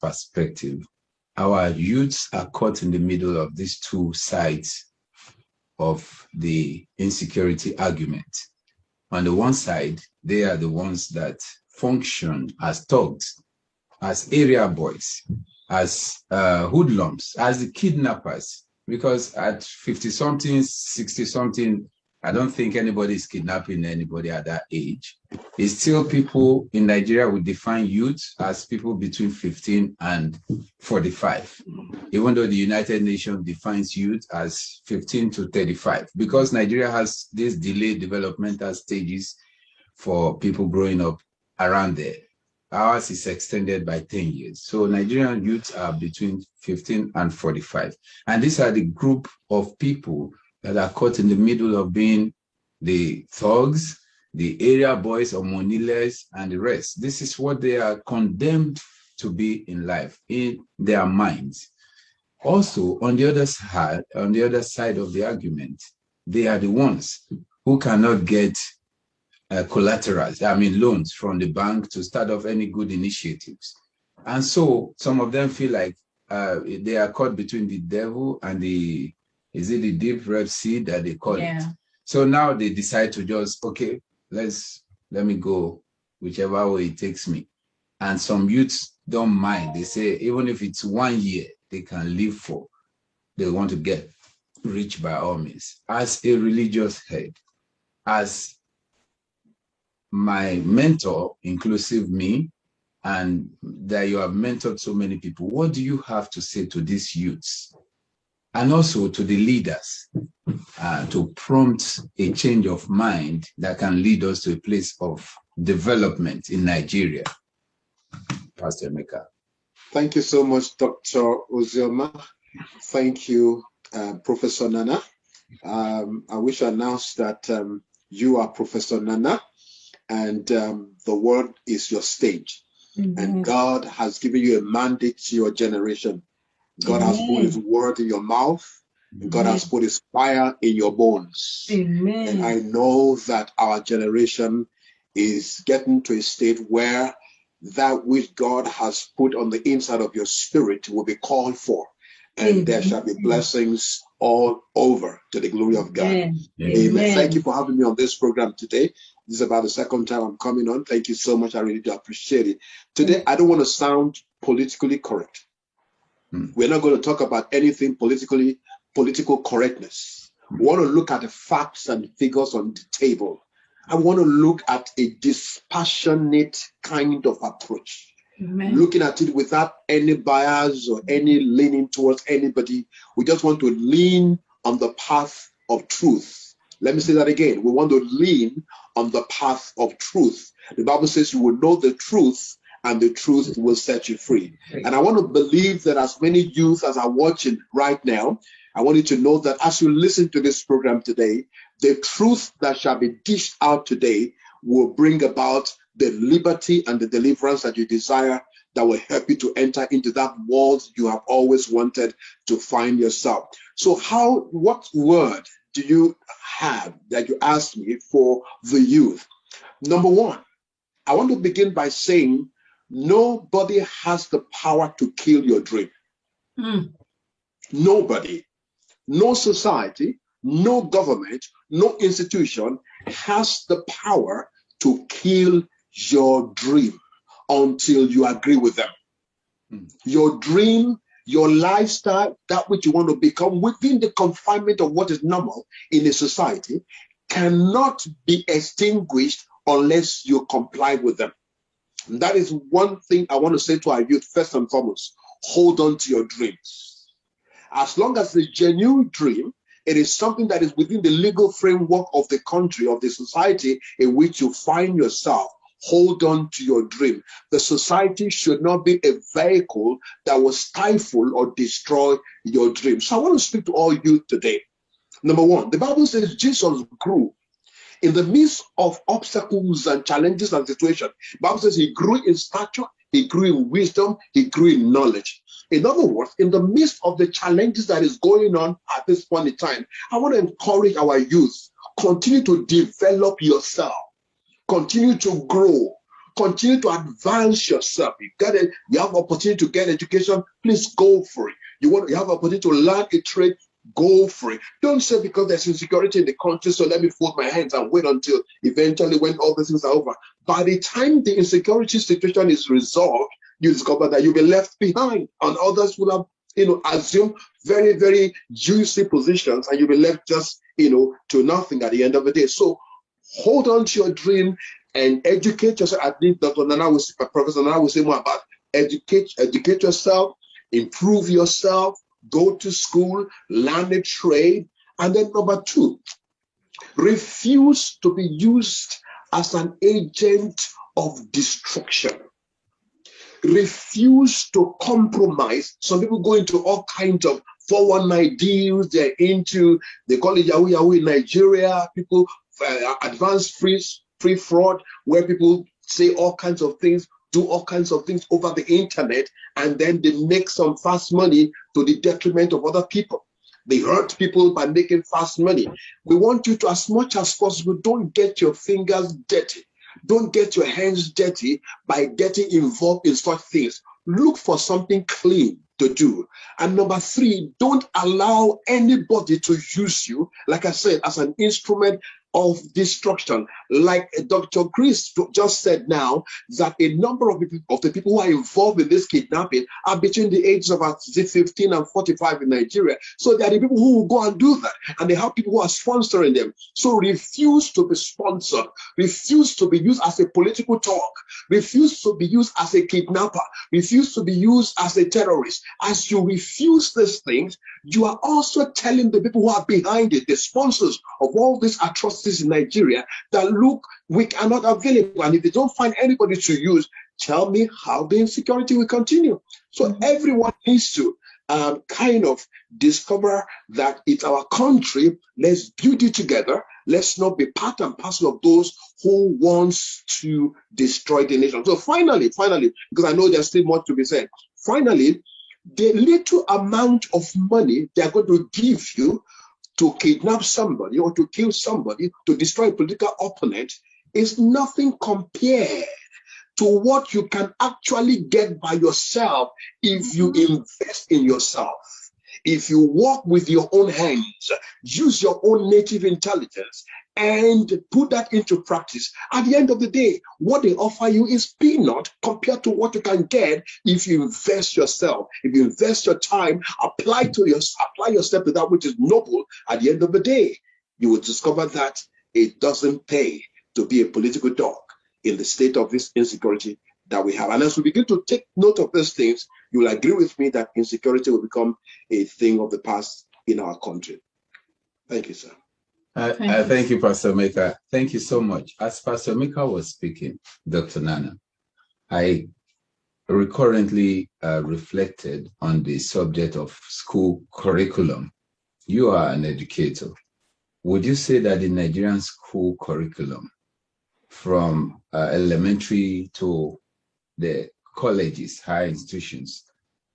perspective, our youths are caught in the middle of these two sides of the insecurity argument. On the one side, they are the ones that function as thugs, as area boys, as uh, hoodlums, as the kidnappers, because at 50 something, 60 something, I don't think anybody is kidnapping anybody at that age. It's still people in Nigeria would define youth as people between 15 and 45, even though the United Nations defines youth as 15 to 35, because Nigeria has these delayed developmental stages for people growing up around there. Ours is extended by 10 years. So Nigerian youths are between 15 and 45. And these are the group of people that are caught in the middle of being the thugs, the area boys or moniles, and the rest. This is what they are condemned to be in life, in their minds. Also, on the other side, on the other side of the argument, they are the ones who cannot get uh, collaterals, I mean loans from the bank to start off any good initiatives. And so some of them feel like uh, they are caught between the devil and the, is it the deep red sea that they call yeah. it? So now they decide to just, okay, let's, let me go whichever way it takes me. And some youths don't mind. They say, even if it's one year, they can live for. They want to get rich by all means. As a religious head, as my mentor, inclusive me, and that you have mentored so many people, what do you have to say to these youths? And also to the leaders uh, to prompt a change of mind that can lead us to a place of development in Nigeria. Pastor Emeka. Thank you so much, Dr. Ozioma. Thank you, uh, Professor Nana. Um, I wish I announced that um, you are Professor Nana and um, the world is your stage. Mm-hmm. And God has given you a mandate to your generation. God Amen. has put his word in your mouth. And God has put his fire in your bones. Amen. And I know that our generation is getting to a state where that which God has put on the inside of your spirit will be called for. And Amen. there shall be blessings all over to the glory of God. Amen. Amen. Thank you for having me on this program today. This is about the second time I'm coming on. Thank you so much. I really do appreciate it. Today, I don't want to sound politically correct. Mm. We're not going to talk about anything politically, political correctness. Mm. We want to look at the facts and figures on the table. I want to look at a dispassionate kind of approach. Amen. Looking at it without any bias or any leaning towards anybody. We just want to lean on the path of truth let me say that again. We want to lean on the path of truth. The Bible says you will know the truth and the truth will set you free. And I want to believe that as many youth as are watching right now, I want you to know that as you listen to this program today, the truth that shall be dished out today will bring about the liberty and the deliverance that you desire that will help you to enter into that world you have always wanted to find yourself. So how, what word do you have that you asked me for the youth? Number one, I want to begin by saying nobody has the power to kill your dream. Mm. Nobody, no society, no government, no institution has the power to kill your dream until you agree with them. Mm. Your dream your lifestyle, that which you want to become within the confinement of what is normal in a society, cannot be extinguished unless you comply with them. And that is one thing I want to say to our youth first and foremost hold on to your dreams. As long as the genuine dream, it is something that is within the legal framework of the country, of the society in which you find yourself hold on to your dream. The society should not be a vehicle that will stifle or destroy your dream. So I want to speak to all youth today. Number one, the Bible says Jesus grew in the midst of obstacles and challenges and situations. Bible says he grew in stature, he grew in wisdom, he grew in knowledge. In other words, in the midst of the challenges that is going on at this point in time, I want to encourage our youth, continue to develop yourself continue to grow, continue to advance yourself. You get it, you have opportunity to get education, please go for it. You want you have opportunity to learn a trade, go it. Don't say because there's insecurity in the country, so let me fold my hands and wait until eventually when all these things are over. By the time the insecurity situation is resolved, you discover that you'll be left behind, and others will have, you know, assume very, very juicy positions, and you'll be left just, you know, to nothing at the end of the day. So hold on to your dream and educate yourself. I think Dr. Nana will, Professor Nana will say more about educate, educate yourself, improve yourself, go to school, learn a trade. And then number two, refuse to be used as an agent of destruction. Refuse to compromise. Some people go into all kinds of 419 deals. They're into, they call it Yahoo Yahoo in Nigeria. People, uh, advanced free, free fraud, where people say all kinds of things do all kinds of things over the internet, and then they make some fast money to the detriment of other people. They hurt people by making fast money. We want you to, as much as possible, don't get your fingers dirty. Don't get your hands dirty by getting involved in such things. Look for something clean to do. And number three, don't allow anybody to use you, like I said, as an instrument of destruction. Like Dr. Chris just said now, that a number of, of the people who are involved in this kidnapping are between the ages of 15 and 45 in Nigeria. So there are the people who will go and do that, and they have people who are sponsoring them. So refuse to be sponsored, refuse to be used as a political talk, refuse to be used as a kidnapper, refuse to be used as a terrorist. As you refuse these things, you are also telling the people who are behind it, the sponsors of all these atrocities in Nigeria, that look, we are not available. And if they don't find anybody to use, tell me how the insecurity will continue. So mm-hmm. everyone needs to um, kind of discover that it's our country. Let's build it together. Let's not be part and parcel of those who wants to destroy the nation. So finally, finally, because I know there's still more to be said. Finally, the little amount of money they're going to give you to kidnap somebody or to kill somebody, to destroy a political opponent, is nothing compared to what you can actually get by yourself if you mm-hmm. invest in yourself. If you work with your own hands, use your own native intelligence, and put that into practice. At the end of the day, what they offer you is peanut compared to what you can get if you invest yourself, if you invest your time, apply to your apply yourself to that which is noble. At the end of the day, you will discover that it doesn't pay to be a political dog in the state of this insecurity that we have. And as we begin to take note of these things, you will agree with me that insecurity will become a thing of the past in our country. Thank you, sir. Uh, thank, uh, you. thank you, Pastor Mika. Thank you so much. As Pastor Mika was speaking, Dr. Nana, I recurrently uh, reflected on the subject of school curriculum. You are an educator. Would you say that the Nigerian school curriculum, from uh, elementary to the colleges, higher institutions,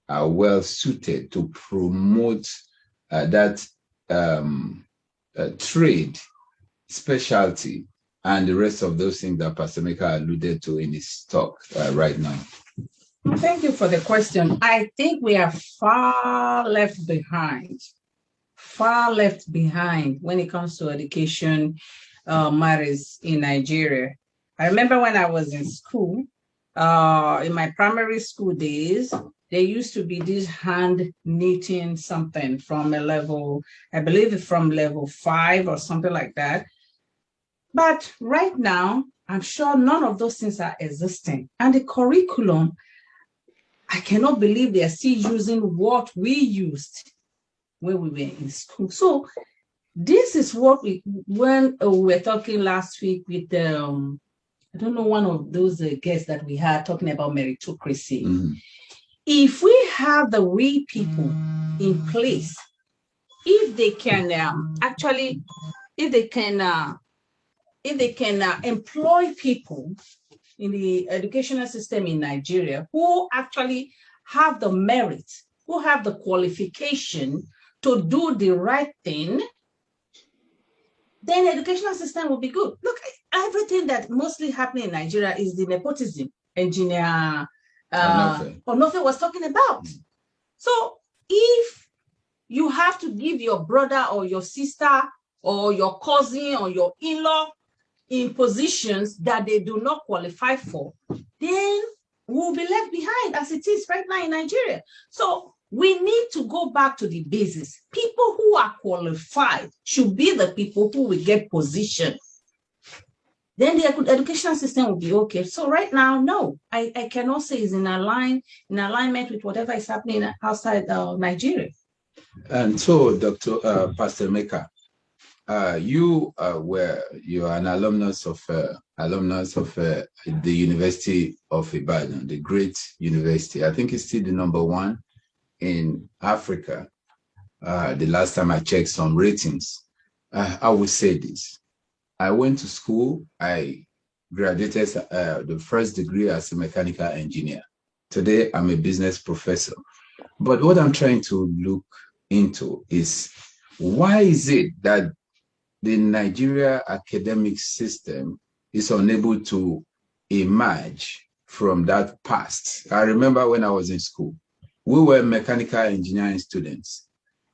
are well suited to promote uh, that um, uh, trade, specialty, and the rest of those things that Pastor Mika alluded to in his talk uh, right now? Thank you for the question. I think we are far left behind, far left behind when it comes to education uh, matters in Nigeria. I remember when I was in school, uh, in my primary school days, there used to be this hand knitting something from a level, I believe from level five or something like that. But right now, I'm sure none of those things are existing. And the curriculum, I cannot believe they are still using what we used when we were in school. So this is what we when uh, we were talking last week with um I don't know one of those uh, guests that we had talking about meritocracy. Mm-hmm if we have the we people in place, if they can um, actually, if they can, uh, if they can uh, employ people in the educational system in Nigeria who actually have the merit, who have the qualification to do the right thing, then the educational system will be good. Look, everything that mostly happening in Nigeria is the nepotism engineer uh, or nothing was talking about. Mm. So if you have to give your brother or your sister or your cousin or your in-law in positions that they do not qualify for, then we'll be left behind as it is right now in Nigeria. So we need to go back to the basis. People who are qualified should be the people who will get position. Then the educational system will be okay. So right now, no, I, I cannot say it's in align in alignment with whatever is happening outside uh, Nigeria. And so, Dr. Uh, Pastor Meka, uh, you uh, were you are an alumnus of uh, alumnus of uh, the University of Ibadan, the great university. I think it's still the number one in Africa. Uh, the last time I checked some ratings, I would say this: I went to school. I graduated uh, the first degree as a mechanical engineer. Today, I'm a business professor. But what I'm trying to look into is why is it that the Nigeria academic system is unable to emerge from that past. I remember when I was in school, we were mechanical engineering students,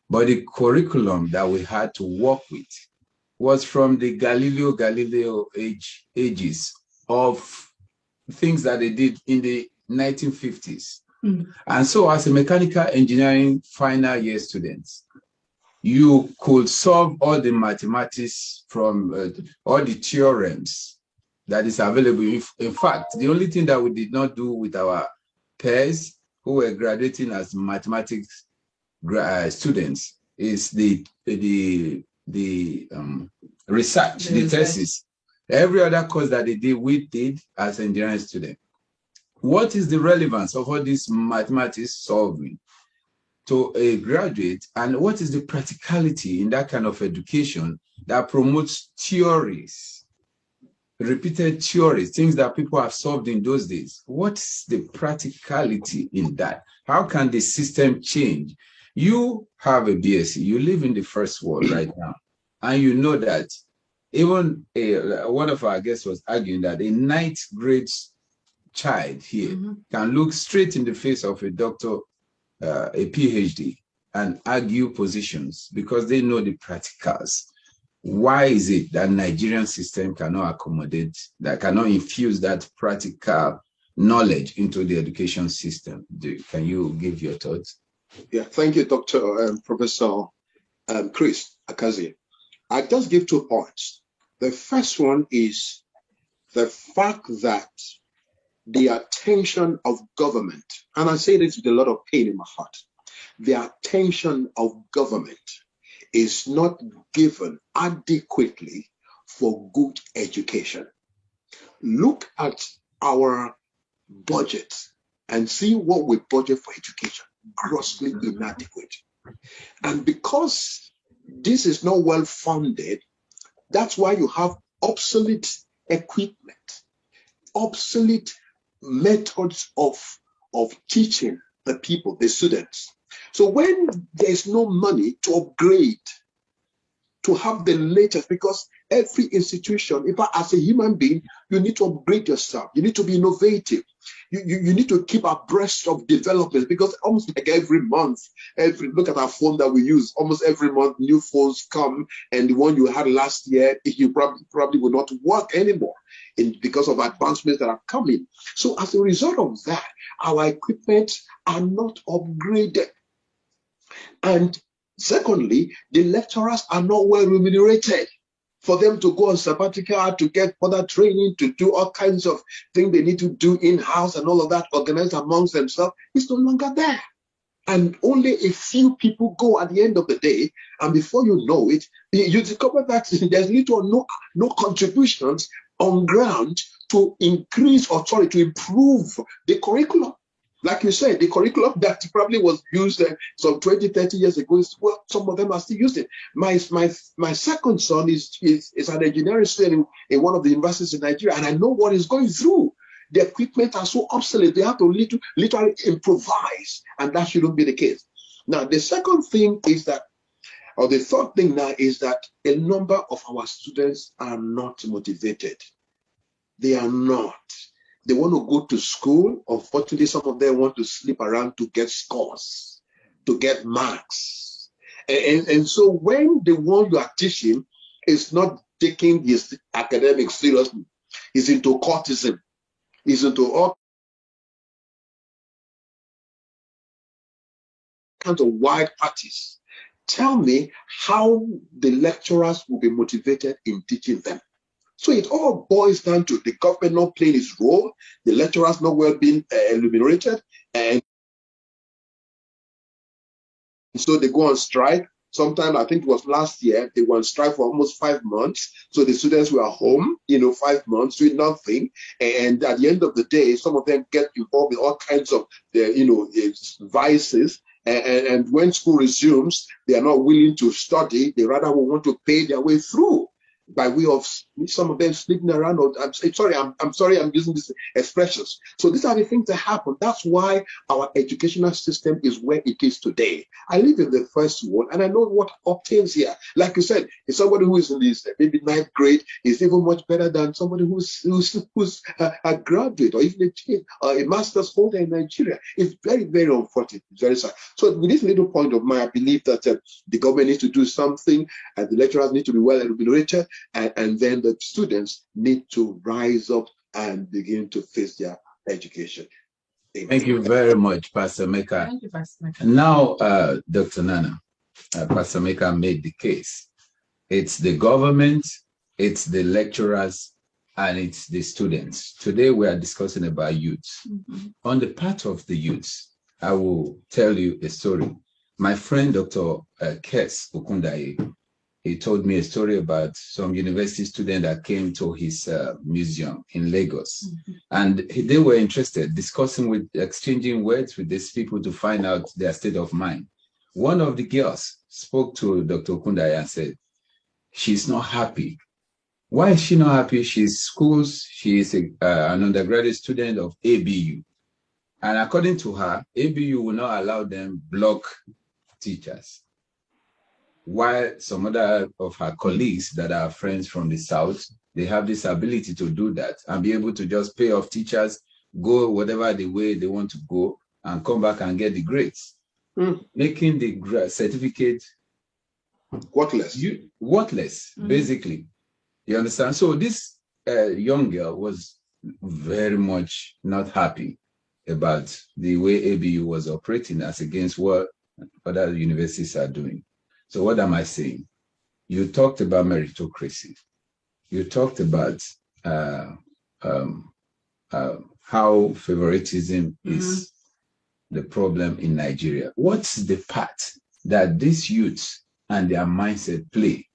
but the curriculum that we had to work with was from the Galileo Galilei age ages of things that they did in the 1950s. Mm. And so as a mechanical engineering final year students, you could solve all the mathematics from uh, all the theorems that is available. In fact, the only thing that we did not do with our peers who were graduating as mathematics uh, students is the the the um, research, the, the thesis. Every other course that they did, we did as engineering student. What is the relevance of all this mathematics solving? to a graduate and what is the practicality in that kind of education that promotes theories repeated theories things that people have solved in those days what's the practicality in that how can the system change you have a bsc you live in the first world right now and you know that even a, one of our guests was arguing that a ninth grade child here mm-hmm. can look straight in the face of a doctor uh, a PhD and argue positions because they know the practicals. Why is it that Nigerian system cannot accommodate that cannot infuse that practical knowledge into the education system? Do, can you give your thoughts? Yeah, thank you, Dr. Um, Professor um, Chris Akazie. I just give two points. The first one is the fact that the attention of government, and I say this with a lot of pain in my heart, the attention of government is not given adequately for good education. Look at our budget and see what we budget for education grossly inadequate. And because this is not well funded, that's why you have obsolete equipment, obsolete methods of, of teaching the people, the students. So when there's no money to upgrade, to have the latest, because every institution, if as a human being, you need to upgrade yourself. You need to be innovative. You, you, you need to keep abreast of developments because almost like every month, every look at our phone that we use, almost every month new phones come, and the one you had last year, you probably probably will not work anymore in, because of advancements that are coming. So as a result of that, our equipment are not upgraded. And secondly, the lecturers are not well remunerated. For them to go on sabbatical, to get further training, to do all kinds of things they need to do in-house and all of that organized amongst themselves, is no longer there. And only a few people go at the end of the day, and before you know it, you discover that there's little or no, no contributions on ground to increase or sorry to improve the curriculum like you said the curriculum that probably was used uh, some 20 30 years ago is well some of them are still using my my my second son is is, is an engineering student in, in one of the universities in nigeria and i know what is going through the equipment are so obsolete they have to literally improvise and that shouldn't be the case now the second thing is that Or the third thing now is that a number of our students are not motivated. They are not. They want to go to school. Unfortunately, some of them want to sleep around to get scores, to get marks. And, and so when the one you are teaching is not taking his academics seriously, he's into cultism, he's into all kinds of wild parties. Tell me how the lecturers will be motivated in teaching them. So it all boils down to the government not playing its role, the lecturers not well being uh, and so they go on strike. Sometimes I think it was last year they were on strike for almost five months. So the students were home, you know, five months doing nothing. And at the end of the day, some of them get involved in all kinds of, the, you know, vices and, and, when school resumes, they are not willing to study. They rather will want to pay their way through by way of some of them sleeping around. Or I'm eh, sorry, I'm, I'm sorry, I'm using these expressions. So these are the things that happen. That's why our educational system is where it is today. I live in the first world and I know what obtains here. Like you said, if somebody who is in this eh, maybe ninth grade is even much better than somebody who's who's, who's a, a graduate or even a, uh, a master's holder in Nigeria. It's very, very unfortunate. It's very sad. So with this little point of mine, I believe that uh, the government needs to do something and the lecturers need to be well remunerated and, and then the students need to rise up and begin to face their education. Amen. Thank you very much, Pastor Meka. Thank you, Pastor Meka. Now, uh, Dr. Nana, uh, Pastor Meka made the case. It's the government, it's the lecturers, and it's the students. Today, we are discussing about youth. Mm -hmm. On the part of the youth, I will tell you a story. My friend, Dr. Uh, Kes Okundaye, he told me a story about some university student that came to his uh, museum in Lagos. Mm-hmm. And he, they were interested, discussing with, exchanging words with these people to find out their state of mind. One of the girls spoke to Dr. Kundaya and said, she's not happy. Why is she not happy? She's schools, she is a, uh, an undergraduate student of ABU. And according to her, ABU will not allow them block teachers while some other of her colleagues that are friends from the South, they have this ability to do that and be able to just pay off teachers, go whatever the way they want to go, and come back and get the grades, mm. making the certificate worthless. You, worthless, mm. basically. You understand? So this uh, young girl was very much not happy about the way ABU was operating as against what other universities are doing. So what am I saying? You talked about meritocracy. You talked about uh, um, uh, how favoritism mm-hmm. is the problem in Nigeria. What's the part that these youths and their mindset play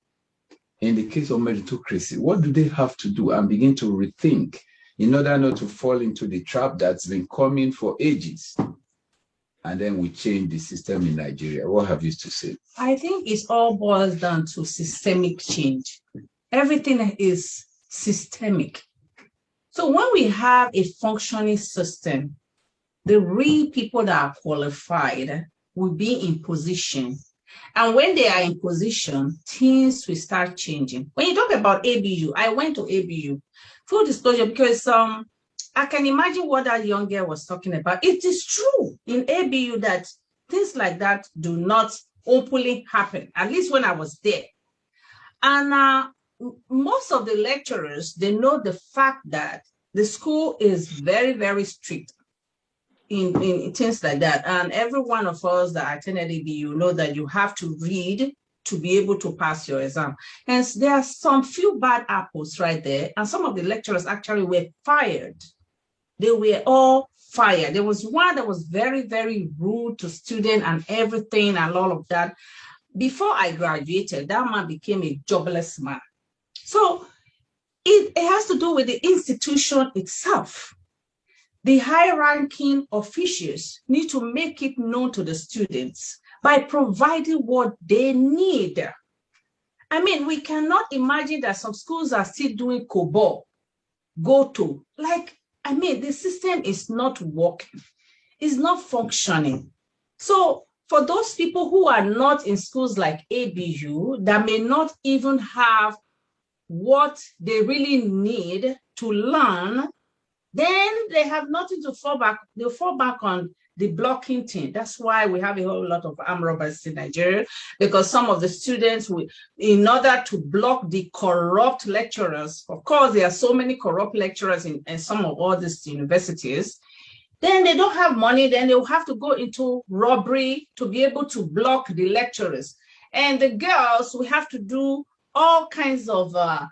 in the case of meritocracy? What do they have to do and begin to rethink in order not to fall into the trap that's been coming for ages? And then we change the system in Nigeria. What have you to say? I think it all boils down to systemic change. Everything is systemic. So when we have a functioning system, the real people that are qualified will be in position. And when they are in position, things will start changing. When you talk about ABU, I went to ABU. Full disclosure, because um, I can imagine what that young girl was talking about. It is true in ABU that things like that do not openly happen, at least when I was there. And uh, most of the lecturers, they know the fact that the school is very, very strict in, in things like that. And every one of us that attended ABU know that you have to read to be able to pass your exam. Hence, there are some few bad apples right there. And some of the lecturers actually were fired they were all fired. There was one that was very, very rude to student and everything and all of that. Before I graduated, that man became a jobless man. So it, it has to do with the institution itself. The high-ranking officials need to make it known to the students by providing what they need. I mean, we cannot imagine that some schools are still doing COBOL, go to, like I mean, the system is not working, it's not functioning. So for those people who are not in schools like ABU that may not even have what they really need to learn, then they have nothing to fall back. They fall back on the blocking thing. That's why we have a whole lot of armed robbers in Nigeria, because some of the students, in order to block the corrupt lecturers, of course, there are so many corrupt lecturers in, in some of all these universities, then they don't have money, then they'll have to go into robbery to be able to block the lecturers. And the girls, we have to do all kinds of uh,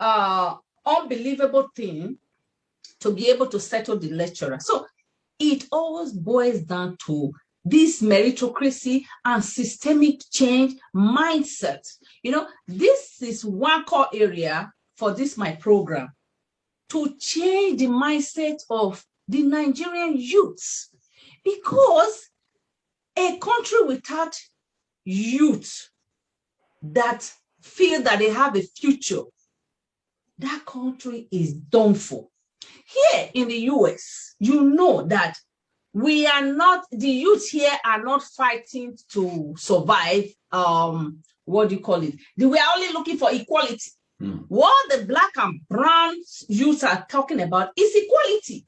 uh, unbelievable thing to be able to settle the lecturer. So it always boils down to this meritocracy and systemic change mindset. You know, this is one core area for this my program to change the mindset of the Nigerian youths because a country without youth that feel that they have a future, that country is done for. Here in the US, you know that we are not, the youth here are not fighting to survive. Um, what do you call it? We are only looking for equality. Mm. What the black and brown youth are talking about is equality.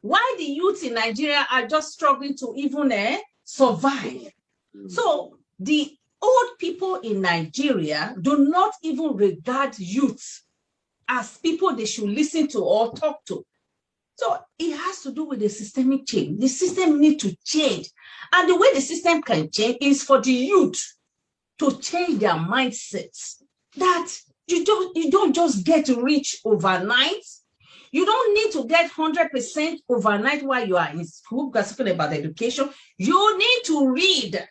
Why the youth in Nigeria are just struggling to even uh, survive. Mm. So the old people in Nigeria do not even regard youth as people they should listen to or talk to. So it has to do with the systemic change. The system need to change. And the way the system can change is for the youth to change their mindsets. That you don't, you don't just get rich overnight. You don't need to get 100% overnight while you are in school, because talking about education. You need to read.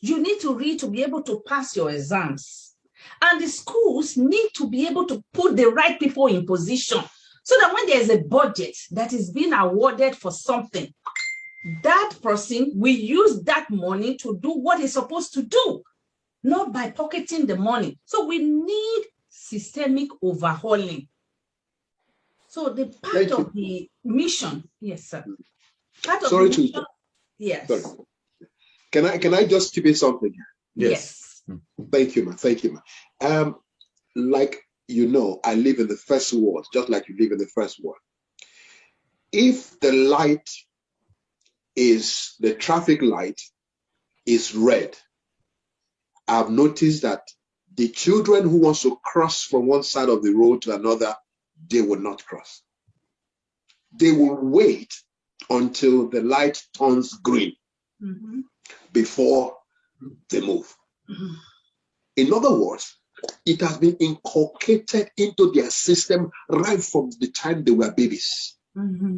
You need to read to be able to pass your exams. And the schools need to be able to put the right people in position so that when there's a budget that is being awarded for something, that person will use that money to do what he's supposed to do, not by pocketing the money. So we need systemic overhauling. So the part Thank of you. the mission, yes, sir. Mm. Part of Sorry mission, to yes. Sorry. Can I can I just keep it something? Yes. yes. Thank you, man. Thank you, man. Um, like you know, I live in the first world, just like you live in the first world. If the light is the traffic light is red, I've noticed that the children who wants to cross from one side of the road to another, they will not cross. They will wait until the light turns green mm-hmm. before they move. In other words, it has been inculcated into their system right from the time they were babies. Mm-hmm.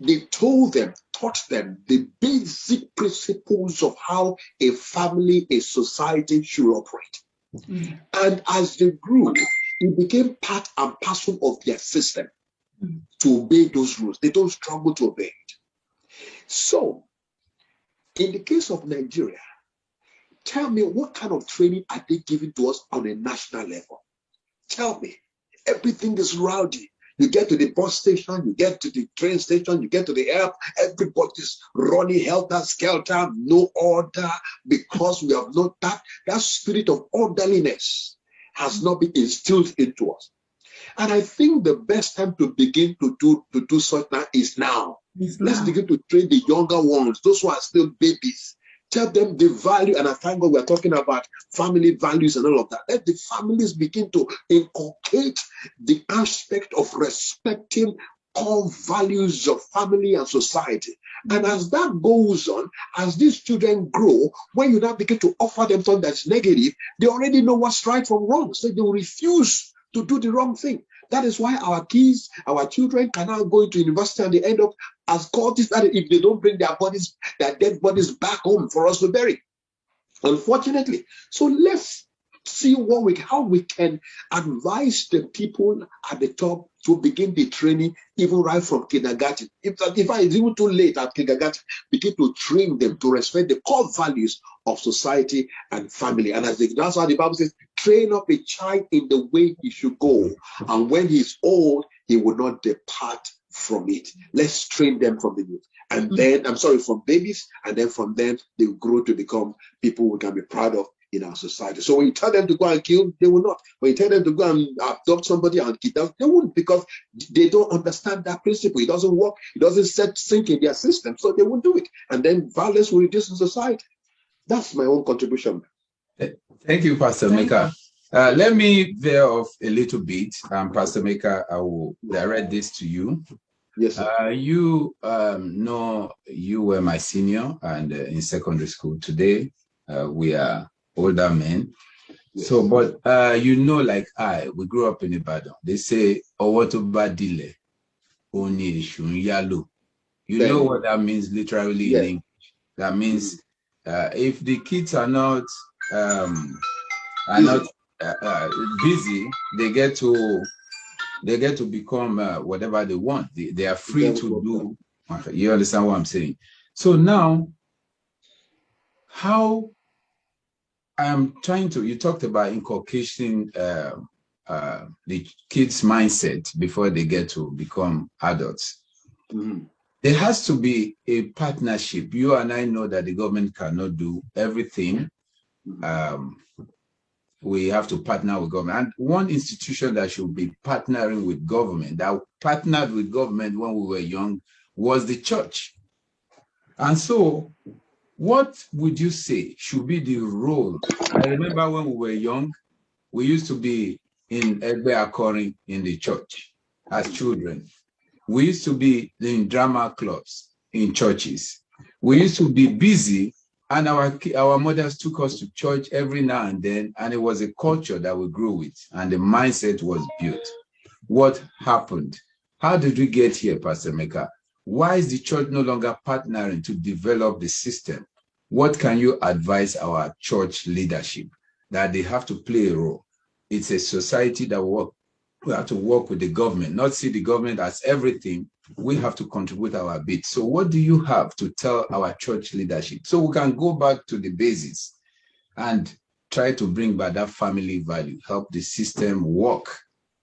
They told them, taught them the basic principles of how a family, a society should operate. Mm-hmm. And as they grew, it became part and parcel of their system mm-hmm. to obey those rules. They don't struggle to obey it. So, in the case of Nigeria, Tell me what kind of training are they giving to us on a national level? Tell me. Everything is rowdy. You get to the bus station, you get to the train station, you get to the airport, everybody's running helter skelter, no order, because we have not that that spirit of orderliness has not been instilled into us. And I think the best time to begin to do to do such now is now. Let's begin to train the younger ones, those who are still babies, Tell them the value, and I thank God we're talking about family values and all of that. Let the families begin to inculcate the aspect of respecting core values of family and society. And as that goes on, as these children grow, when you now begin to offer them something that's negative, they already know what's right from wrong. So they will refuse to do the wrong thing. That is why our kids, our children can now go into university and they end up as cultists that if they don't bring their bodies, their dead bodies back home for us to bury. Unfortunately. So let's see what we how we can advise the people at the top to begin the training even right from kindergarten. If, if I it's even too late at kindergarten, begin to train them to respect the core values of society and family. And as the, that's why the Bible says, train up a child in the way he should go. And when he's old, he will not depart from it. Let's train them from the youth. And Mhm. then, I'm sorry, from babies, and then from them, they will grow to become people we can be proud of in our society. So when you tell them to go and kill, they will not. When you tell them to go and adopt somebody and kidnap, they won't because they don't understand that principle. It doesn't work. It doesn't set sink in their system, so they won't do it. And then violence will reduce in society. That's my own contribution. Thank you, Pastor Thank Meka. Uh, let me veer off a little bit. Um, Pastor Meka, I will direct this to you. Yes, sir. Uh, you um, know you were my senior and uh, in secondary school. Today, uh, we are older men. Yes. So, but uh, you know, like I, we grew up in Ibadan. They say, "Ọwọ́ tó bá dilẹ̀, ó ní èṣù ń yálò." You know Bẹ́ẹ̀ni. what that means literally Yes. in English. That means uh, if the kids are not um, are not uh, uh, busy, they get to they get to become uh, whatever they want. They, they are free to do. Okay, You understand what I'm saying? So now, how I'm trying to. You talked about inculcating uh, uh, the kids' mindset before they get to become adults Mhm. there has to be a partnership. You and I know that the government cannot do everything. Mhm. Um, we have to partner with government. And one institution that should be partnering with government, that partnered with government when we were young, was the church. And so, what would you say should be the role? I remember when we were young, we used to be in Egbe Akori in the church as children. We used to be in drama clubs in churches. We used to be busy, and our our mothers took us to church every now and then, and it was a culture that we grew with, and the mindset was built. What happened? How did we get here, Pastor Meka? Why is the church no longer partnering to develop the system? What can you advise our church leadership that they have to play a role? It's a society that work. We have to work with the government, not see the government as everything. We have to contribute our bit. So, what do you have to tell our church leadership so we can go back to the basis and try to bring back that family value, help the system work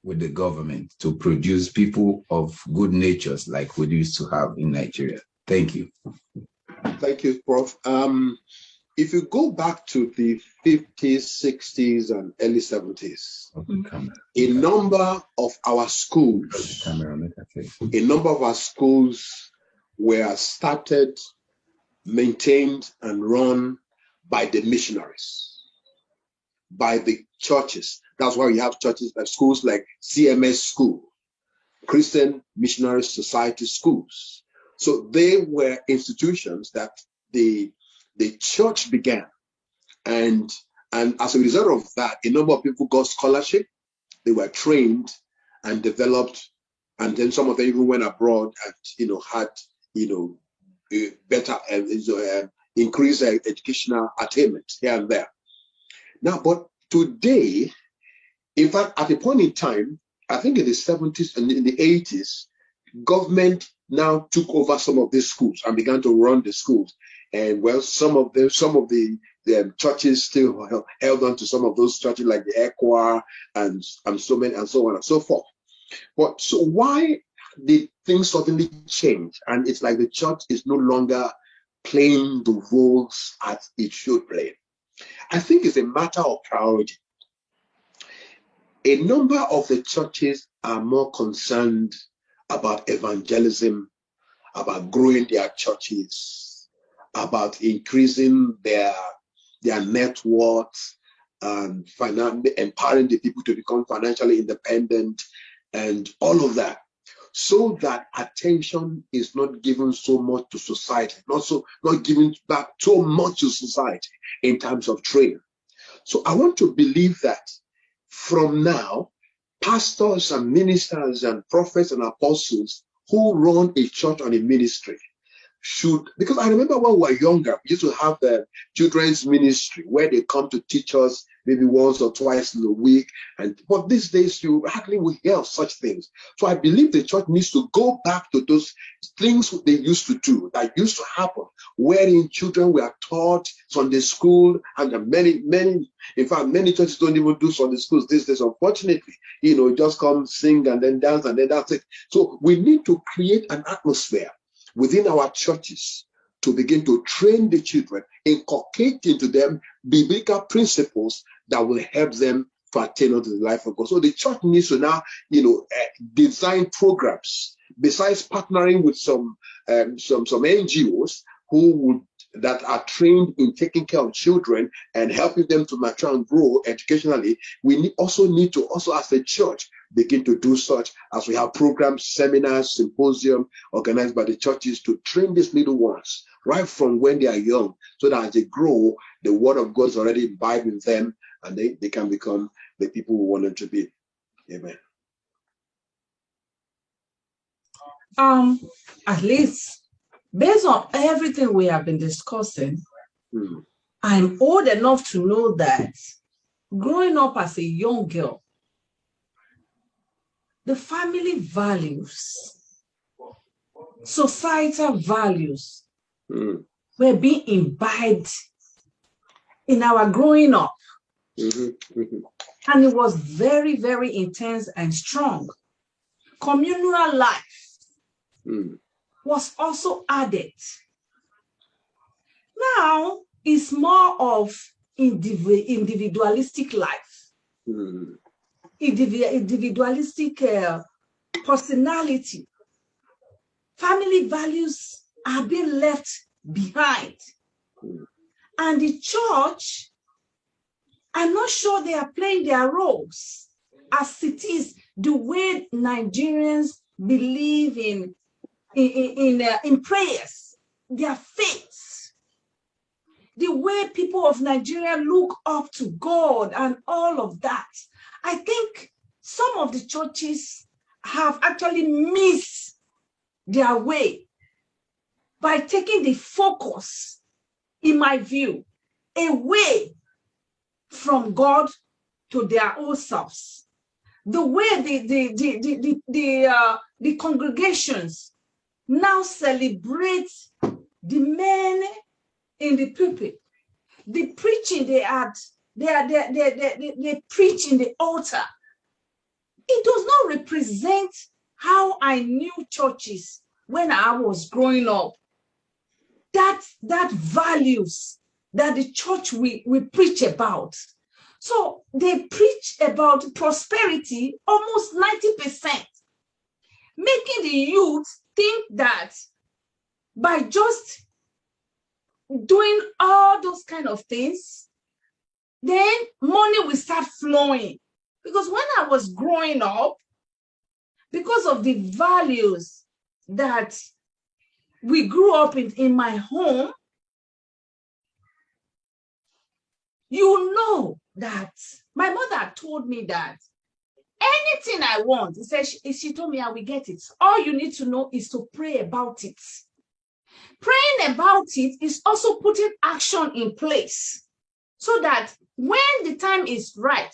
with the government to produce people of good natures like we used to have in Nigeria? Thank you. Thank you, Prof. Um, if you go back to the 50s, 60s, and early 70s, Camera, a number of our schools, a number of our schools were started, maintained, and run by the missionaries, by the churches. That's why we have churches like schools like CMS School, Christian Missionary Society schools. So they were institutions that the the church began, and and as a result of that, a number of people got scholarship. They were trained and developed, and then some of them even went abroad and you know had you know better uh, uh, increased uh, educational attainment here and there. Now, but today, in fact, at a point in time, I think in the 70s and in the 80s, government now took over some of these schools and began to run the schools. And well, some of them, some of the, the um, churches still held, held on to some of those churches like the ECWA and, and so many and so on and so forth. But so why did things suddenly change? And it's like the church is no longer playing the roles as it should play. I think it's a matter of priority. A number of the churches are more concerned about evangelism, about growing their churches, about increasing their their net worth, and finan- empowering the people to become financially independent, and all of that, so that attention is not given so much to society, not so not given back so much to society in terms of training. So I want to believe that from now, pastors and ministers and prophets and apostles who run a church and a ministry should, because I remember when we were younger, we used to have the children's ministry where they come to teach us maybe once or twice in a week. And but these days you hardly will hear of such things. So I believe the church needs to go back to those things they used to do that used to happen, wherein children were taught Sunday school, and many, many, in fact, many churches don't even do Sunday schools these days, unfortunately. You know, just come sing and then dance and then that's it. So we need to create an atmosphere within our churches to begin to train the children, inculcate into them biblical principles that will help them to attain to the life of God. So the church needs to now, you know, uh, design programs besides partnering with some um, some some NGOs who would that are trained in taking care of children and helping them to mature and grow educationally. We also need to also as a church begin to do such as we have programs, seminars, symposium organized by the churches to train these little ones right from when they are young, so that as they grow, the word of God is already imbibed in them and they, they can become the people we want them to be. Amen. Um, at least based on everything we have been discussing, Hmm. I'm old enough to know that growing up as a young girl, the family values, societal values Hmm. were being imbibed in our growing up. And it was very, very intense and strong. Communal life Hmm. Was also added. Now it's more of indivi- individualistic life, Hmm. indivi- individualistic uh, personality. Family values are being left behind. Mm. And the church, I'm not sure they are playing their roles as it is the way Nigerians believe in in in, in, uh, in prayers, their faith, the way people of Nigeria look up to God and all of that. I think some of the churches have actually missed their way by taking the focus, in my view, away from God to their own selves. The way the the the the the, the, uh, the congregations now celebrate the men in the pulpit, the preaching they had, they are they, they, they, they, preach in the altar. It does not represent how I knew churches when I was growing up. That that values that the church we, we preach about. So they preach about prosperity almost 90%, making the youth think that by just doing all those kind of things, then money will start flowing. Because when I was growing up, because of the values that we grew up in, in my home, you know that my mother told me that anything I want, he said, she, she told me I will get it. All you need to know is to pray about it. Praying about it is also putting action in place so that when the time is right,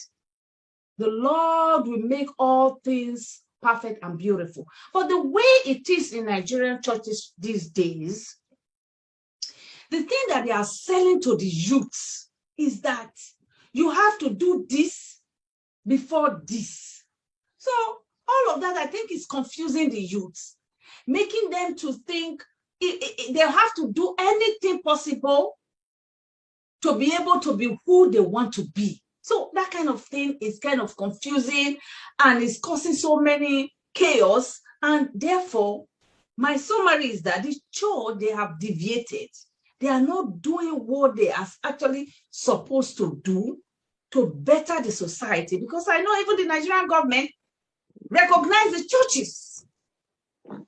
the Lord will make all things perfect and beautiful. But the way it is in Nigerian churches these days, the thing that they are selling to the youths is that you have to do this before this. So all of that, I think, is confusing the youths, making them to think they have to do anything possible to be able to be who they want to be. So that kind of thing is kind of confusing and is causing so many chaos. And therefore, my summary is that the church, they have deviated. They are not doing what they are actually supposed to do to better the society. Because I know even the Nigerian government recognize the churches.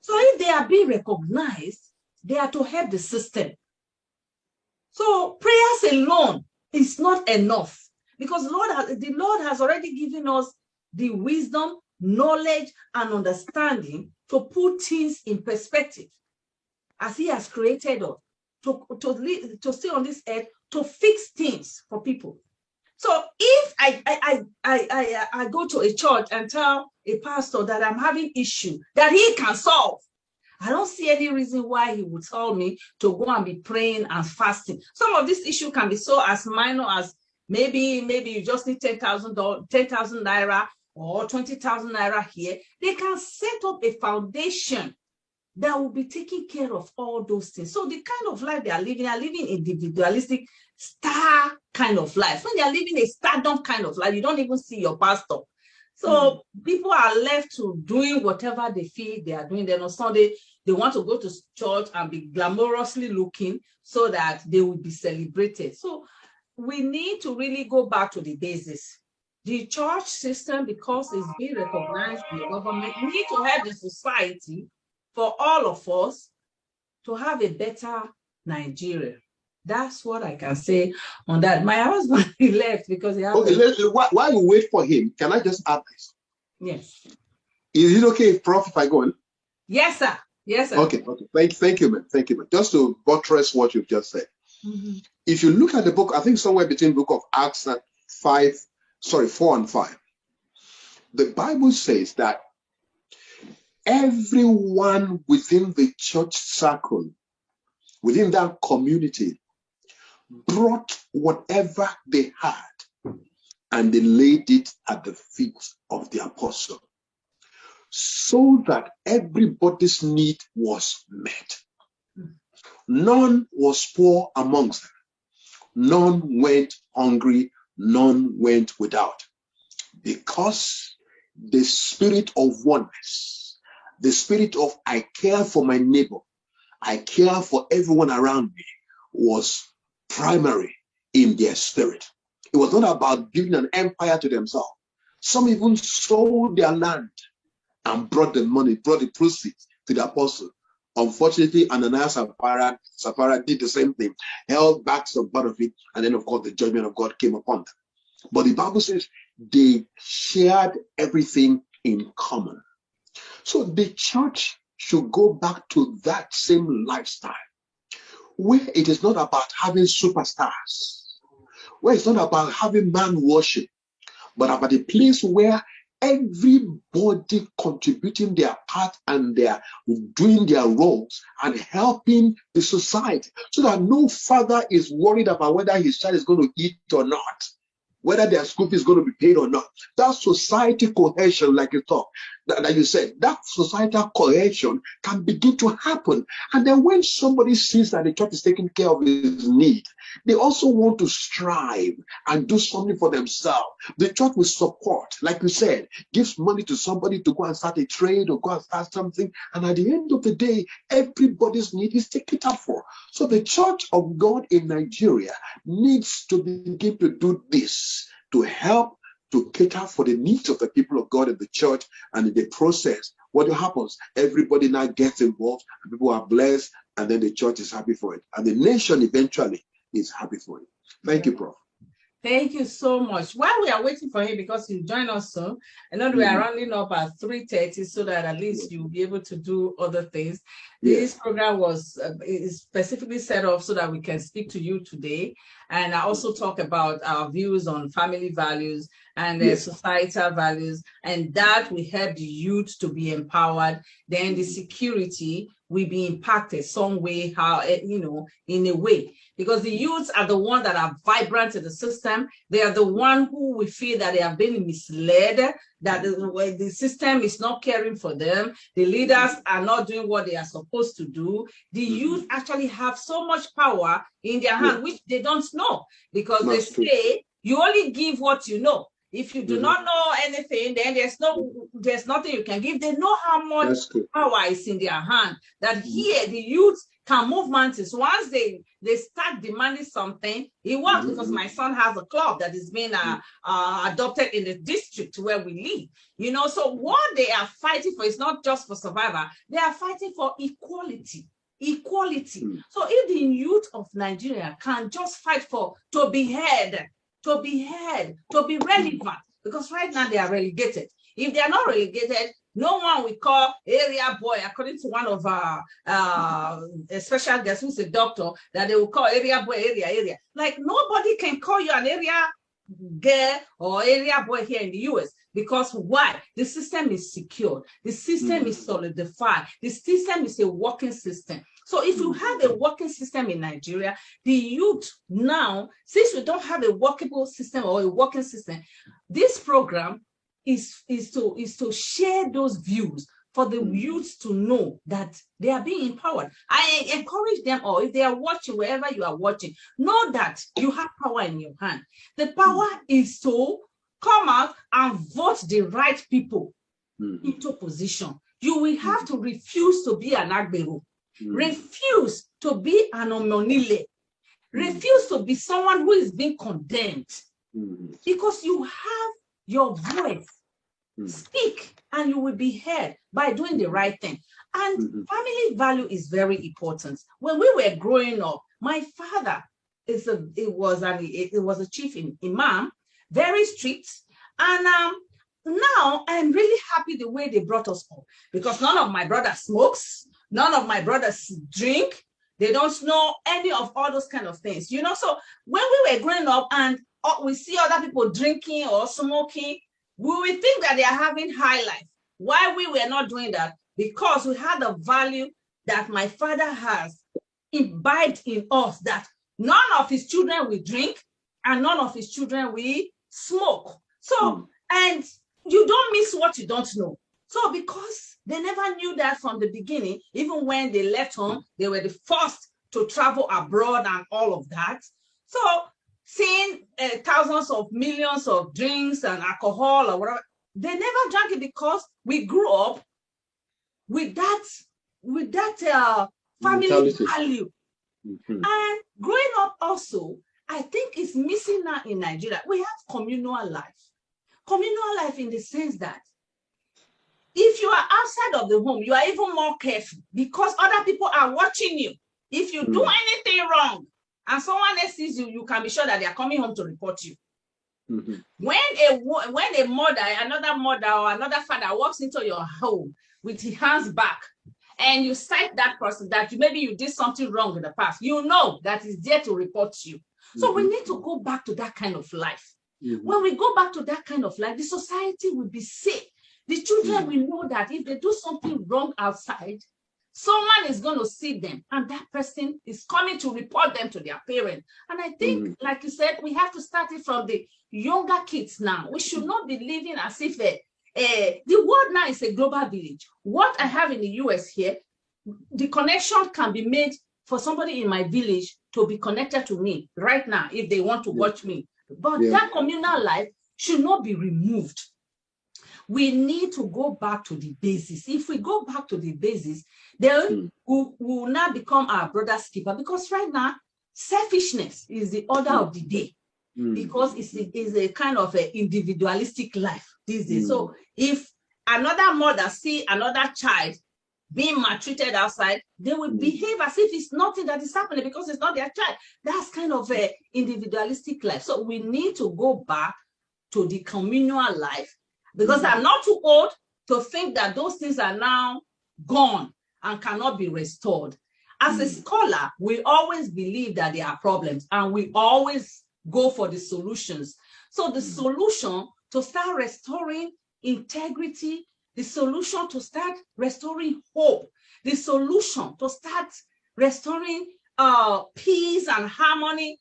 So if they are being recognized, they are to help the system. So prayers alone is not enough because Lord has, the Lord has already given us the wisdom, knowledge, and understanding to put things in perspective as He has created us to, to, to stay on this earth to fix things for people. So if I I, I I I I go to a church and tell a pastor that I'm having issue that he can solve, I don't see any reason why he would tell me to go and be praying and fasting. Some of this issue can be so as minor as maybe maybe you just need 10,000 10,000 naira or 20,000 naira here. They can set up a foundation that will be taking care of all those things. So the kind of life they are living, they are living individualistic star kind of life. When they are living a stardom kind of life, you don't even see your pastor. So mm. people are left to doing whatever they feel they are doing. Then on Sunday, they want to go to church and be glamorously looking so that they will be celebrated. So we need to really go back to the basis. The church system, because it's being recognized by the government, we need to have the society for all of us to have a better Nigeria. That's what I can say on that. My husband he left because he had. Okay, a... while, while you wait for him, can I just add this? Yes. Is it okay, Prof, if I go in? Yes, sir. Yes, sir. Okay, okay. Thank, thank you, man. Thank you, man. Just to buttress what you've just said. Mm-hmm. If you look at the book, I think somewhere between book of Acts and five, sorry, four and five, the Bible says that everyone within the church circle, within that community, brought whatever they had and they laid it at the feet of the apostle so that everybody's need was met. None was poor amongst them. None went hungry. None went without. Because the spirit of oneness, the spirit of I care for my neighbor, I care for everyone around me was primary in their spirit. It was not about building an empire to themselves. Some even sold their land and brought the money, brought the proceeds to the apostle. Unfortunately, Ananias and Sapphira, Sapphira did the same thing, held back some part of it, and then, of course, the judgment of God came upon them. But the Bible says they shared everything in common. So the church should go back to that same lifestyle where it is not about having superstars, where it's not about having man worship, but about a place where everybody contributing their part and they're doing their roles and helping the society so that no father is worried about whether his child is going to eat or not whether their school is going to be paid or not. That society cohesion, like you talk, that, that you said, that societal cohesion can begin to happen. And then when somebody sees that the church is taking care of his need, they also want to strive and do something for themselves. The church will support, like you said, gives money to somebody to go and start a trade or go and start something. And at the end of the day, everybody's need is taken up for. So the church of God in Nigeria needs to begin to do this to help to cater for the needs of the people of God in the church and in the process. What happens? Everybody now gets involved, and people are blessed, and then the church is happy for it. And the nation eventually is happy for it. Thank you, Prof. Thank you so much. While we are waiting for him, because you join us soon, and then we are mm-hmm. rounding up at 3.30 so that at least you'll be able to do other things. This program was uh, is specifically set up so that we can speak to you today. And I also talk about our views on family values and yes. societal values, and that will help the youth to be empowered. Then the security will be impacted some way, how, eh, you know, in a way because the youths are the ones that are vibrant in the system. They are the one who we feel that they have been misled, that the, the system is not caring for them. The leaders are not doing what they are supposed to do. The mm-hmm. youth actually have so much power in their hand, yeah. which they don't know because That's they say true. you only give what you know. If you do mm-hmm. not know anything, then there's no there's nothing you can give. They know how much power is in their hand. That mm-hmm. here the youth can move mountains. Once they they start demanding something, it works mm-hmm. because my son has a club that is being uh, mm-hmm. uh, adopted in the district where we live. You know, so what they are fighting for is not just for survival; they are fighting for equality. Equality. Mm-hmm. So if the youth of Nigeria can just fight for to be heard, to be heard, to be relevant, because right now they are relegated. If they are not relegated, no one will call area boy, according to one of our uh, special guests who's a doctor, that they will call area boy, area, area. Like nobody can call you an area girl or area boy here in the US. Because why? The system is secure. The system Mm. is solidified. The system is a working system. So if you Mm. have a working system in Nigeria, the youth now, since we don't have a workable system or a working system, this program is, is to is to share those views for the Mm. youth to know that they are being empowered. I encourage them all, if they are watching, wherever you are watching, know that you have power in your hand. The power is to come out and vote the right people Mm. into position. You will have to refuse to be an Agbero, Mm. refuse to be an Omonile, refuse to be someone who is being condemned Mm. because you have your voice. Speak and you will be heard by doing the right thing. And family value is very important. When we were growing up, my father is a it was an it, was a chief in imam, very strict. And um now I'm really happy the way they brought us up because none of my brothers smokes, none of my brothers drink, they don't know any of all those kind of things, you know. So when we were growing up and uh, we see other people drinking or smoking, we will think that they are having high life. Why we were not doing that? Because we had the value that my father has imbibed in us that none of his children will drink and none of his children will smoke. So, Mm. and you don't miss what you don't know. So, because they never knew that from the beginning, even when they left home, they were the first to travel abroad and all of that. So, seeing uh, thousands of millions of drinks and alcohol or whatever, they never drank it because we grew up with that, with that uh, family Mentality. value. Mhm. And growing up also, I think is missing now in Nigeria. We have communal life. Communal life in the sense that if you are outside of the home, you are even more careful because other people are watching you. If you do Mm. anything wrong and someone else sees you, you can be sure that they are coming home to report you. Mhm. When a when a mother, another mother or another father walks into your home with his hands back, and you cite that person that you, maybe you did something wrong in the past, you know that is there to report you. So we Mhm. need to go back to that kind of life. Mhm. When we go back to that kind of life, the society will be safe. The children Mm. will know that if they do something wrong outside, someone is going to see them, and that person is coming to report them to their parent. And I think, Mm. like you said, we have to start it from the younger kids now. We should not be living as if eh, eh, the world now is a global village. What I have in the US here, the connection can be made for somebody in my village to be connected to me right now if they want to Yeah. watch me. But Yeah. that communal life should not be removed. We need to go back to the basis. If we go back to the basis, then Mm. we we will now become our brother's keeper because right now, selfishness is the order Mm. of the day Mm. because it's a, it's a kind of a individualistic life these days. So if another mother see another child being maltreated outside, they will Mm. behave as if it's nothing that is happening because it's not their child. That's kind of a individualistic life. So we need to go back to the communal life because. I'm not too old to think that those things are now gone and cannot be restored. As a Mm. scholar, we always believe that there are problems and we always go for the solutions. So the Mm. solution to start restoring integrity, the solution to start restoring hope, the solution to start restoring uh, peace and harmony,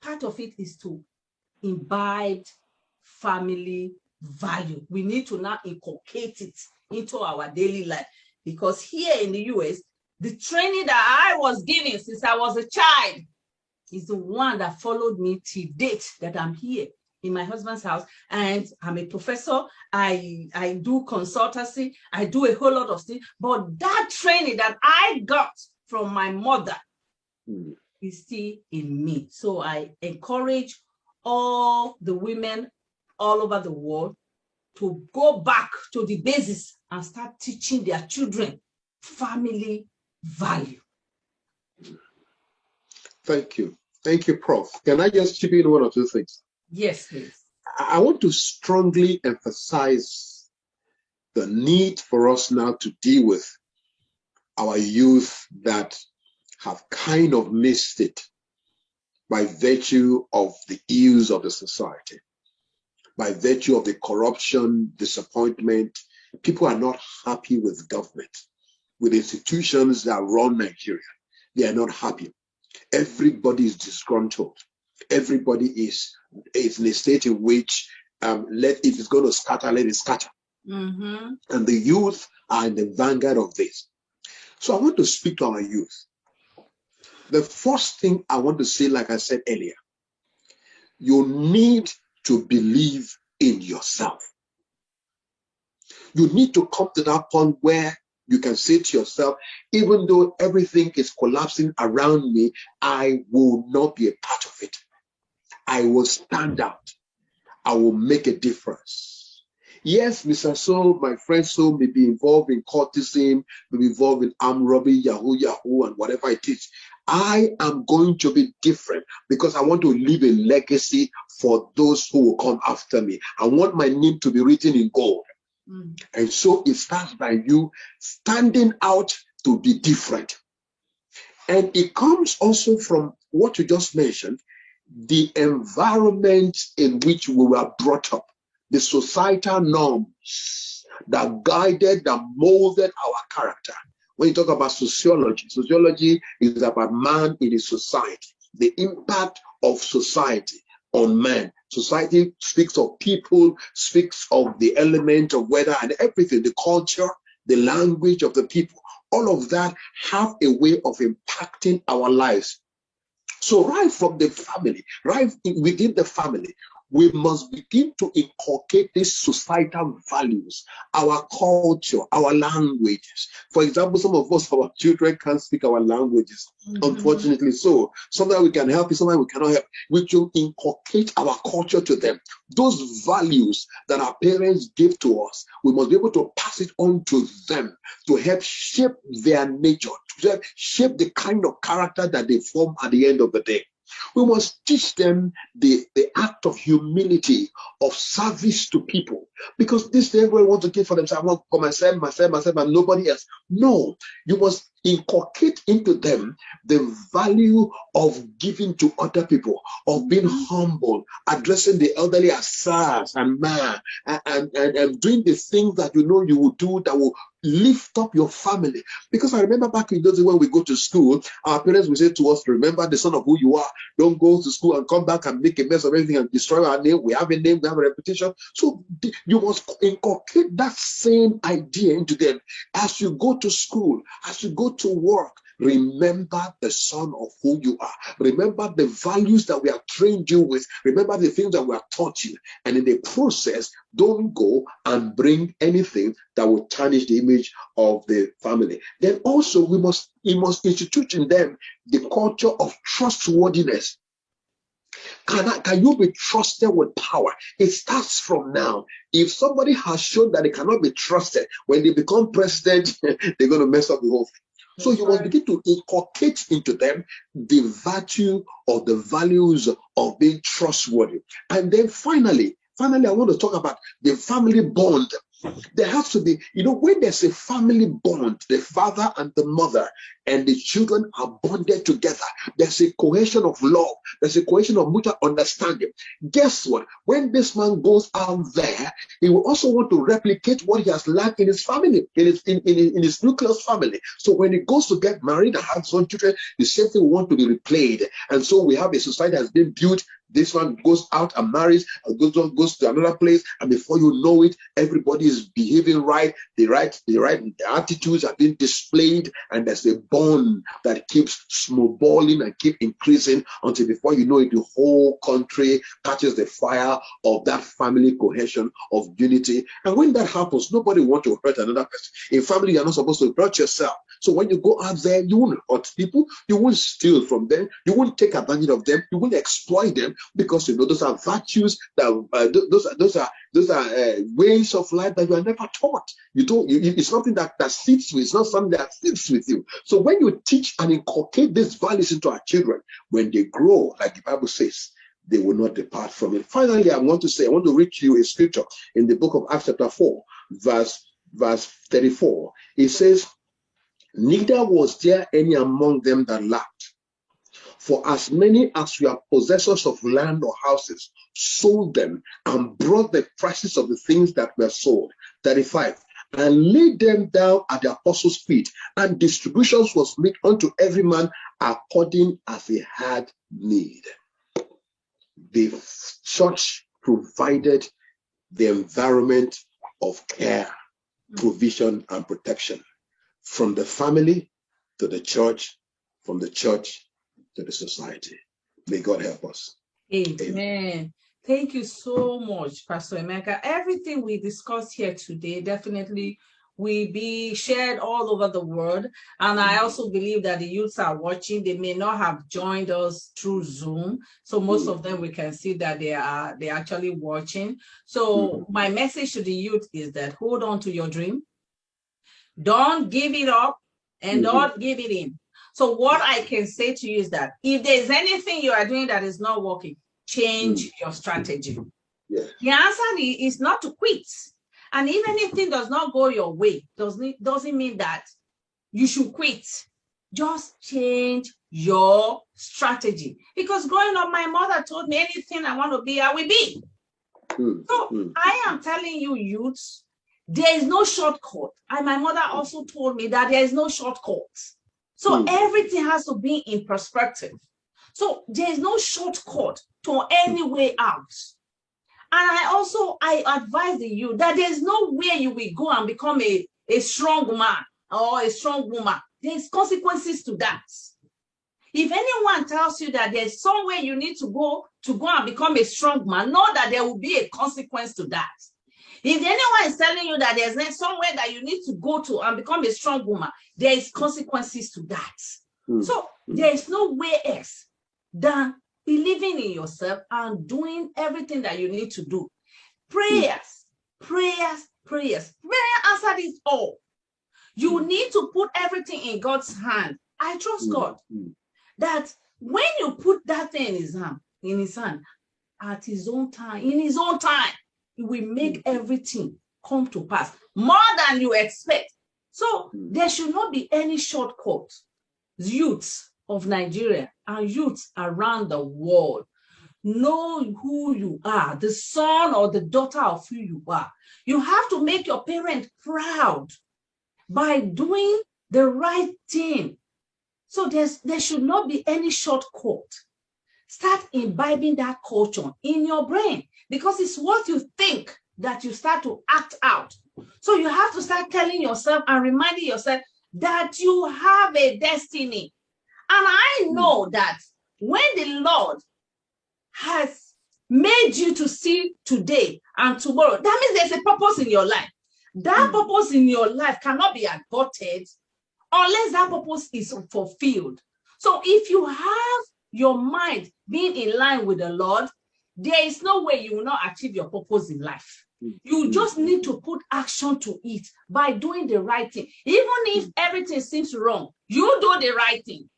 part of it is to imbibe family value. We need to now inculcate it into our daily life because here in the US, the training that I was given since I was a child is the one that followed me till date that I'm here in my husband's house and I'm a professor. I I do consultancy. I do a whole lot of things. But that training that I got from my mother Mm. is still in me. So I encourage all the women all over the world to go back to the basis and start teaching their children family value. Thank you. Thank you, Prof. Can I just chip in one or two things? Yes, please. I want to strongly emphasize the need for us now to deal with our youth that have kind of missed it. by virtue of the ills of the society, by virtue of the corruption, disappointment. People are not happy with government, with institutions that run Nigeria. They are not happy. Everybody is disgruntled. Everybody is, is in a state in which um, let if it's going to scatter, let it scatter. Mm-hmm. And the youth are in the vanguard of this. So I want to speak to our youth. The first thing I want to say, like I said earlier, you need to believe in yourself. You need to come to that point where you can say to yourself, even though everything is collapsing around me, I will not be a part of it. I will stand out. I will make a difference. Yes, Mr. So, my friend So may be involved in cultism, may be involved in armed robbery, Yahoo, Yahoo, and whatever it is. I am going to be different because I want to leave a legacy for those who will come after me. I want my name to be written in gold. Mm. And so it starts by you standing out to be different. And it comes also from what you just mentioned the environment in which we were brought up the societal norms that guided, that molded our character. When you talk about sociology, sociology is about man in society, the impact of society on man. Society speaks of people, speaks of the element of weather and everything, the culture, the language of the people. All of that have a way of impacting our lives. So, right from the family, right within the family, we must begin to inculcate these societal values, our culture, our languages. For example, some of us, our children can't speak our languages, mm-hmm. unfortunately. So sometimes we can help, sometimes we cannot help. We should inculcate our culture to them. Those values that our parents give to us, we must be able to pass it on to them to help shape their nature, to help shape the kind of character that they form at the end of the day. We must teach them the, the act of humility, of service to people. Because this everybody wants to give for themselves. I want for myself, myself, myself, and nobody else. No, you must inculcate into them the value of giving to other people, of being mm-hmm. humble, addressing the elderly as sirs and man, and, and, and, and doing the things that you know you will do that will lift up your family. Because I remember back in those days when we go to school, our parents would say to us, Remember the son of who you are. Don't go to school and come back and make a mess of everything and destroy our name. We have a name, we have a reputation. So you must inculcate that same idea into them as you go to school, as you go to work. Remember the son of who you are. Remember the values that we have trained you with. Remember the things that we have taught you. And in the process, don't go and bring anything that will tarnish the image of the family. Then also we must we must institute in them the culture of trustworthiness. Can, I, can you be trusted with power? It starts from now. If somebody has shown that they cannot be trusted, when they become president, they're going to mess up the whole thing. So you must begin to inculcate into them the virtue or the values of being trustworthy. And then finally, finally, I want to talk about the family bond there has to be, you know, when there's a family bond, the father and the mother and the children are bonded together, there's a cohesion of love, there's a cohesion of mutual understanding. Guess what? When this man goes out there, he will also want to replicate what he has learned in his family, in his in, in, in his nucleus family. So when he goes to get married and have some children, the same thing will want to be replayed. And so we have a society that has been built this one goes out and marries, and goes on, goes to another place, and before you know it, everybody is behaving right. The right, the right attitudes are being displayed, and there's a bond that keeps snowballing and keep increasing until before you know it, the whole country catches the fire of that family cohesion of unity. And when that happens, nobody wants to hurt another person. In family, you're not supposed to hurt yourself. So when you go out there, you won't hurt people, you won't steal from them, you won't take advantage of them, you won't exploit them because you know those are virtues that uh, those are those are those are uh, ways of life that you are never taught. You don't. You, it's something that that sits with. It's not something that sits with you. So when you teach and inculcate these values into our children, when they grow, like the Bible says, they will not depart from it. Finally, I want to say, I want to read you a scripture in the book of Acts chapter 4, verse verse 34. It says, Neither was there any among them that lacked For as many as are possessors of land or houses, sold them and brought the prices of the things that were sold. 35 and laid them down at the apostles' feet, and distributions was made unto every man according as he had need. The church provided the environment of care, provision, and protection from the family to the church, from the church to the society. May God help us. Amen. Amen. Thank you so much, Pastor Emeka. Everything we discussed here today definitely will be shared all over the world. And I also believe that the youths are watching. They may not have joined us through Zoom. So most of them we can see that they are they actually watching. So my message to the youth is that hold on to your dream. Don't give it up and mm-hmm. don't give it in. So what I can say to you is that if there's anything you are doing that is not working, change your strategy. Yeah. The answer is not to quit. And if anything does not go your way, doesn't doesn't mean that you should quit. Just change your strategy. Because growing up, my mother told me anything I want to be, I will be. Mm, So mm. I am telling you, youths, there is no shortcut. And my mother also told me that there is no shortcut. So Hmm. everything has to be in perspective. So there is no shortcut to any way out. And I also I advise you that there's no way you will go and become a, a strong man or a strong woman. There's consequences to that. If anyone tells you that there's somewhere you need to go to go and become a strong man, know that there will be a consequence to that. If anyone is telling you that there's somewhere that you need to go to and become a strong woman, there is consequences to that. Hmm. So there is no way else than believing in yourself and doing everything that you need to do. Prayers, prayers, prayers. Prayer answered it all. You need to put everything in God's hand. I trust Mm, God mm. that when you put that thing in his hand, in his hand, at his own time, in his own time, he will make everything come to pass more than you expect. So Mm. there should not be any shortcut. Youths of Nigeria and youths around the world know who you are, the son or the daughter of who you are. You have to make your parent proud by doing the right thing. So there's there should not be any shortcut. Start imbibing that culture in your brain because it's what you think that you start to act out. So you have to start telling yourself and reminding yourself that you have a destiny. And I know that when the Lord has made you to see today and tomorrow, that means there's a purpose in your life. That Mm. purpose in your life cannot be aborted unless that purpose is fulfilled. So if you have your mind being in line with the Lord, there is no way you will not achieve your purpose in life. Mm. You Mm. just need to put action to it by doing the right thing. Even if everything seems wrong, you do the right thing.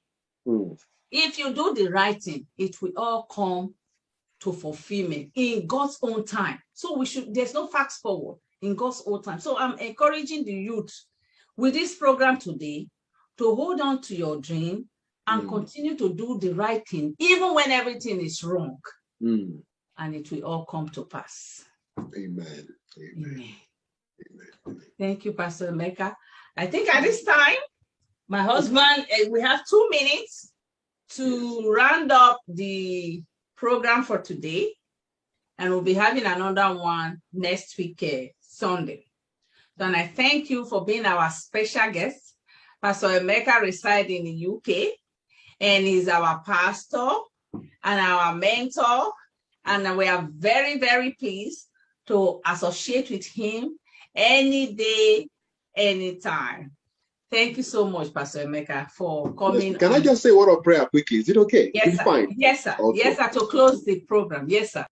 Mm. If you do the right thing, it will all come to fulfillment in God's own time. So we should, there's no fast forward in God's own time. So I'm encouraging the youth with this program today to hold on to your dream and Mm. continue to do the right thing, even when everything is wrong, Mm. and it will all come to pass. Amen. Amen. Amen. Amen. Thank you, Pastor Meka. I think at this time, my husband, eh, we have two minutes to round up the program for today. And we'll be having another one next week, eh, Sunday. So, and I thank you for being our special guest. Pastor Emeka resides in the UK and he's our pastor and our mentor. And we are very, very pleased to associate with him any day, anytime. Thank you so much, Pastor Emeka, for coming. Can I just say one of prayer quickly? Is it okay? Yes, It's sir. fine. Yes, sir. Okay. Yes, sir. To close the program. Yes, sir.